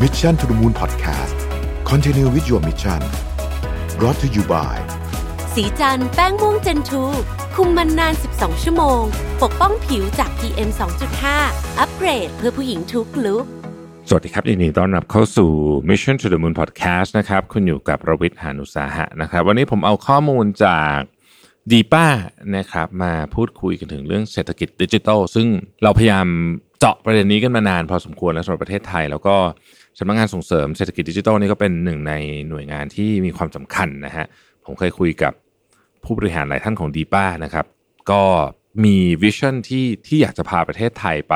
Mission to the Moon Podcast Continue with your mission brought to you by สีจันแป้งม่วงเจนทูคุมมันนาน 12 ชั่วโมง ปกป้องผิวจาก PM 2.5 อัปเกรดเพื่อผู้หญิงทุกลุกสวัสดีครับยินดีต้อนรับเข้าสู่ Mission to the Moon Podcast นะครับ คุณอยู่กับรวิทย์หานุสาหะนะครับ วันนี้ผมเอาข้อมูลจากดีป้านะครับ มาพูดคุยกันถึงเรื่องเศรษฐกิจดิจิทัลซึ่งเราพยายาม เจาะประเด็นนี้กันมานานพอสมควรแล้วสำหรับประเทศไทย แล้วก็สำนักงานส่งเสริมเศรษฐกิจดิจิทัลนี่ก็เป็นหนึ่งในหน่วยงานที่มีความสำคัญนะฮะผมเคยคุยกับผู้บริหารหลายท่านของดีป้านะครับ ก็มีวิชั่นที่ที่อยากจะพาประเทศไทยไป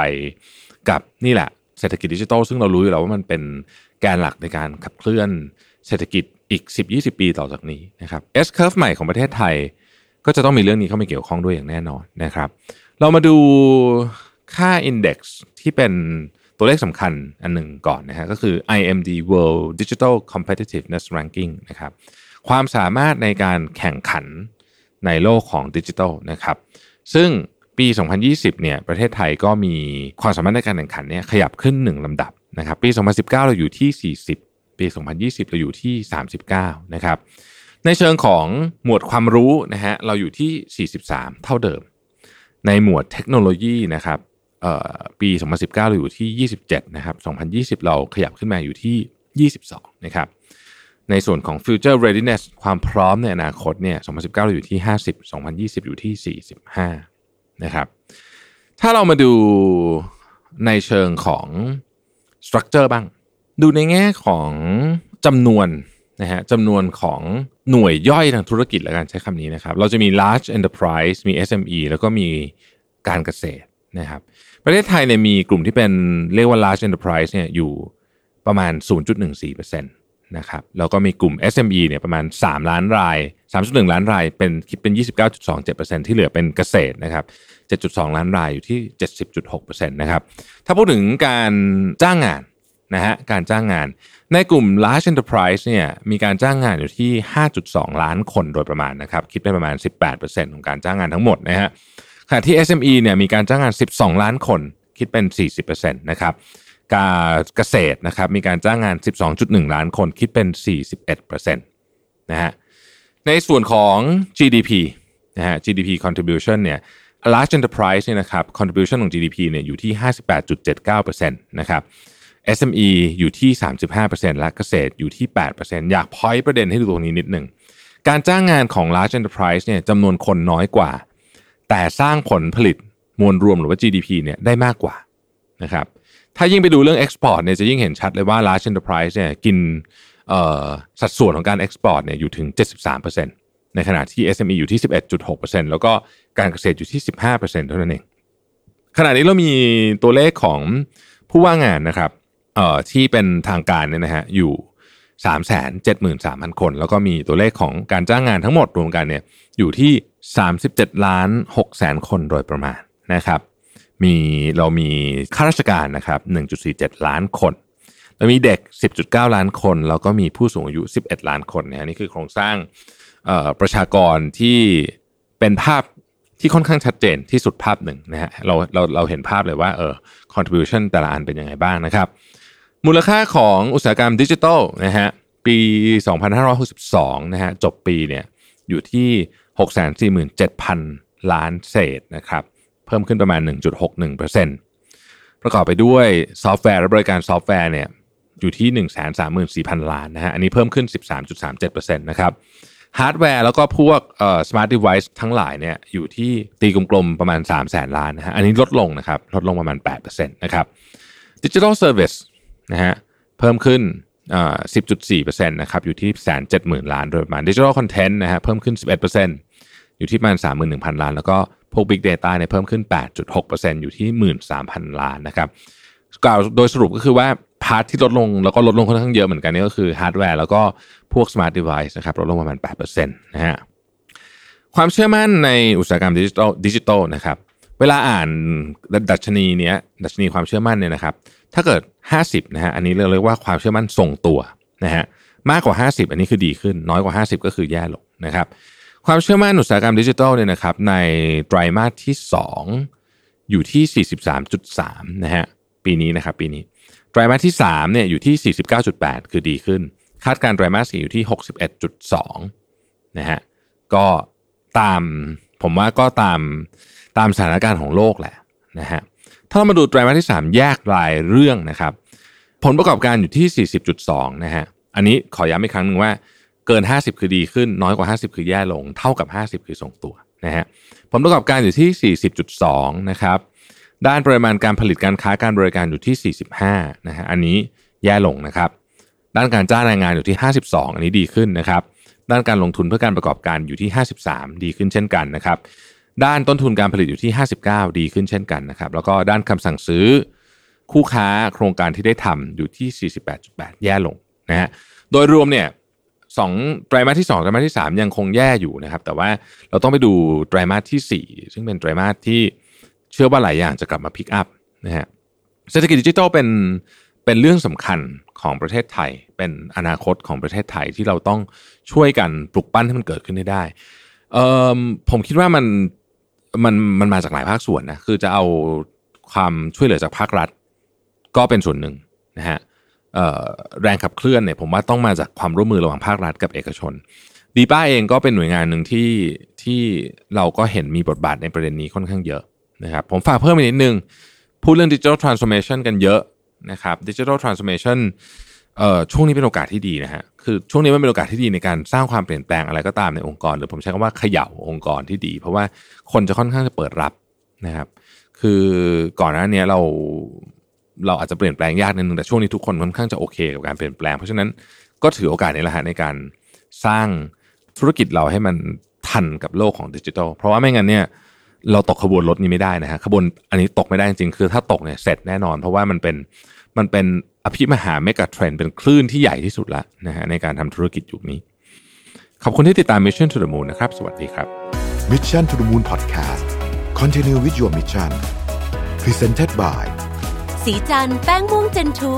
กับนี่แหละเศรษฐกิจดิจิทัลซึ่งเรารู้อยู่แล้วว่ามันเป็นแกนหลักในการขับเคลื่อนเศรษฐกิจอีก 10-20 ปีต่อจากนี้นะครับ S curve ใหม่ของประเทศไทย ก็จะต้องมีเรื่องนี้เข้ามาเกี่ยวข้องด้วยอย่างแน่นอนนะครับ เรามาดู ค่า Index ที่เป็นตัวเลขสำคัญอันหนึ่งก่อนนะฮะก็คือ IMD World Digital Competitiveness Ranking นะครับความสามารถในการแข่งขันในโลกของดิจิทัลนะครับซึ่งปี 2020 เนี่ยประเทศไทยก็มีความสามารถในการแข่งขันเนี่ยขยับขึ้น 1ลำดับนะครับปี 2019 เราอยู่ที่ 40 ปี 2020 เราอยู่ที่ 39 นะครับในเชิงของหมวดความรู้นะฮะเราอยู่ที่ 43 เท่าเดิม ในหมวดเทคโนโลยีนะครับ ปี 2019 เราอยู่ที่ 27 นะครับ 2020 เราขยับขึ้นมาอยู่ที่ 22 นะครับ ในส่วนของ future readiness ความพร้อมในอนาคตเนี่ย 2019 เราอยู่ที่ 50 2020 อยู่ที่ 45 นะครับ ถ้าเรามาดูในเชิงของ structure บ้าง ดูในแง่ของจำนวนนะฮะจำนวนของหน่วยย่อยทางธุรกิจแล้วกันใช้คำนี้นะครับ เราจะมี large enterprise มี SME แล้วก็มีการเกษตร นะครับประเทศไทยเนี่ยมีกลุ่มที่เป็นเรียกว่า large enterprise เนี่ยอยู่ประมาณ 0.14%นะครับแล้วก็มีกลุ่ม SME เนี่ยประมาณ 3 ล้านราย 3.1 ล้านราย เป็นคิดเป็น 29.27%ที่เหลือเป็นเกษตรนะครับ 7.2 ล้านรายอยู่ที่ 70.6%นะครับถ้าพูดถึงการจ้างงานนะฮะการจ้างงานในกลุ่ม large enterprise เนี่ยมีการจ้างงานอยู่ที่ 5.2 ล้านคนโดยประมาณนะครับคิดเป็นประมาณ 18%ของการจ้างงานทั้งหมดนะฮะ ขณะที่ SME เนี่ยมีการจ้างงาน 12 ล้านคนคิดเป็น 40%นะครับการเกษตรนะครับมีการจ้างงาน 12.1 ล้านคนคิดเป็น 41%นะฮะในส่วนของ GDP นะฮะ GDP contribution เนี่ย large enterprise เนี่ยนะครับ contribution ของ GDP เนี่ยอยู่ที่ 58.79%นะครับ SME อยู่ที่ 35%และเกษตรอยู่ที่ 8%อยากพอยประเด็นให้ดูตรงนี้นิดหนึ่ง การจ้างงานของ large enterprise เนี่ยจำนวนคนน้อยกว่า แต่สร้างผลผลิตมวลรวมหรือว่า GDP เนี่ยได้มากกว่านะครับถ้ายิ่งไปดูเรื่อง Export เนี่ยจะยิ่งเห็นชัดเลยว่า large enterprise เนี่ยกินสัดส่วนของการ Export เนี่ยอยู่ถึง 73%ในขณะที่ SME อยู่ที่ 11.6%แล้วก็การเกษตรอยู่ที่ 15%เท่านั้นเองขณะนี้เรามีตัวเลขของผู้ว่างงานนะครับที่เป็นทางการเนี่ยนะฮะอยู่ 3 7 3 0 0 0 คน แล้วก็มีตัวเลขของการจ้างงานทั้งหมดรวมกันเนี่ยอยู่ที่ 37 ล้าน6แสนคนโดยประมาณนะครับ มีเรามีข้าราชการนะครับ 1.47 ล้านคนเรามีเด็ก 10.9 ล้านคน แล้วก็มีผู้สูงอายุ 11 ล้านคนนะนี่คือโครงสร้างประชากรที่เป็นภาพที่ค่อนข้างชัดเจนที่สุดภาพหนึ่งนะฮะเราเราเราเห็นภาพเลยว่าเออ contribution แต่ละอันเป็นยังไงบ้างนะครับ มูลค่าของอุตสาหกรรมดิจิทัลนะฮะปี 2562นะฮะจบปีเนี่ยอยู่ที่ 647,000 ล้านเศษนะครับเพิ่มขึ้นประมาณ 1.61%ประกอบไปด้วยซอฟต์แวร์และบริการซอฟต์แวร์เนี่ยอยู่ที่ 134,000 ล้านนะฮะอันนี้เพิ่มขึ้น 13.37%นะครับฮาร์ดแวร์แล้วก็พวกเอ่อสมาร์ทเดเวิ์ทั้งหลายเนี่ยอยู่ที่ตีกลมๆประมาณ 3 0 0แสนล้านนะฮะอันนี้ลดลงนะครับลดลงประมาณ8%นะครับ digital service นะฮะเพิ่มขึ้นเอ่อ10.4%นะครับอยู่ที่แสนเจ็ดหมื่นล้านโดยประมาณ digital content นะฮะเพิ่มขึ้น 11% อยู่ที่ประมาณ 31,000 ล้าน แล้วก็พวก Big Data เนี่ยเพิ่มขึ้น 8.6%อยู่ที่ 13,000 ล้านนะครับกล่าวโดยสรุปก็คือว่า part ที่ลดลงแล้วก็ลดลงค่อนข้างเยอะเหมือนกันนี่ก็คือฮาร์ดแวร์แล้วก็พวก Smart Device นะครับลดลงประมาณ8%นะฮะความเชื่อมั่นในอุตสาหกรรมดิจิทัลดิจิทัลนะครับเวลาอ่านดัชนีเนี้ยดัชนีความเชื่อมั่นเนี่ยนะครับถ้าเกิด 50นะฮะอันนี้เรียกว่าความเชื่อมั่นทรงตัวนะฮะมากกว่า 50 อันนี้คือดีขึ้น น้อยกว่า 50 ก็คือแย่ลงนะครับ ความเชื่อมั่นอุตสาหกรรมดิจิทัลเนี่ยนะครับในไตรมาสที่ 2 อยู่ที่ 43.3นะฮะปีนี้นะครับปีนี้ไตรมาสที่3เนี่ยอยู่ที่ 49.8 คือดีขึ้น คาดการไตรมาส4อยู่ที่ 61.2นะฮะก็ตามผมว่าก็ตามตามสถานการณ์ของโลกแหละนะฮะถ้าเรามาดูไตรมาสที่ 3 แยกรายเรื่องนะครับ ผลประกอบการอยู่ที่ 40.2นะฮะอันนี้ขอย้ำอีกครั้งหนึ่งว่า เกิน 50 คือดีขึ้น น้อยกว่า 50 คือแย่ลง เท่ากับ 50 คือทรงตัวนะฮะผลประกอบการอยู่ที่ 40.2 นะครับ ด้านปริมาณการผลิตการค้าการบริการอยู่ที่ 45 นะฮะ อันนี้แย่ลงนะครับ ด้านการจ้างแรงงานอยู่ที่ 52 อันนี้ดีขึ้นนะครับ ด้านการลงทุนเพื่อการประกอบการอยู่ที่ 53 ดีขึ้นเช่นกันนะครับ ด้านต้นทุนการผลิตอยู่ที่ 59 ดีขึ้นเช่นกันนะครับ แล้วก็ด้านคำสั่งซื้อ คู่ค้าโครงการที่ได้ทำอยู่ที่ 48.8 แย่ลงนะฮะ โดยรวมเนี่ย สองไตรมาสที่2ไตรมาสที่ 3 ยังคงแย่อยู่นะครับ แต่ว่าเราต้องไปดูไตรมาสที่ 4 ซึ่งเป็นไตรมาสที่เชื่อว่าหลายอย่างจะกลับมาพิกอัพนะฮะเศรษฐกิจดิจิทัลเป็นเป็นเรื่องสำคัญของประเทศไทย เป็นอนาคตของประเทศไทยที่เราต้องช่วยกันปลุกปั้นให้มันเกิดขึ้นได้เออผมคิดว่ามันมันมันมาจากหลายภาคส่วนนะคือจะเอาความช่วยเหลือจากภาครัฐ ก็เป็นส่วนหนึ่งนะฮะ แรงขับเคลื่อนเนี่ยผมว่าต้องมาจากความร่วมมือระหว่างภาครัฐกับเอกชนดีป้าเองก็เป็นหน่วยงานหนึ่งที่ที่เราก็เห็นมีบทบาทในประเด็นนี้ค่อนข้างเยอะนะครับผมฝากเพิ่มอีกนิดนึง พูดเรื่องดิจิทัลทรานส์โอมชันกันเยอะนะครับดิจิทัลทรานส์โอมชันเอ่อช่วงนี้เป็นโอกาสที่ดีนะฮะคือช่วงนี้มันเป็นโอกาสที่ดีในการสร้างความเปลี่ยนแปลงอะไรก็ตามในองค์กร หรือผมใช้คำว่าเขย่าองค์กรที่ดี เพราะว่าคนจะค่อนข้างจะเปิดรับนะครับคือก่อนหน้านี้เรา เราอาจจะเปลี่ยนแปลงยากนิดนึงแต่ช่วงนี้ทุกคนค่อนข้างจะโอเคกับการเปลี่ยนแปลง เพราะฉะนั้นก็ถือโอกาสนี้แหละฮะในการสร้างธุรกิจเราให้มันทันกับโลกของดิจิทัลเพราะว่าไม่งั้นเนี่ยเราตกขบวนรถนี้ไม่ได้นะฮะขบวนอันนี้ตกไม่ได้จริงๆคือ ถ้าตกเนี่ยเสร็จแน่นอน เพราะว่ามันเป็นมันเป็นอภิมหาเมกะเทรนเป็นคลื่นที่ใหญ่ที่สุดละนะฮะในการทำธุรกิจยุคนี้ ขอบคุณที่ติดตาม Mission to the Moon นะครับ สวัสดีครับ Mission to the Moon Podcast Continue with your mission Presented by สีจันแป้งม่วงเจนทู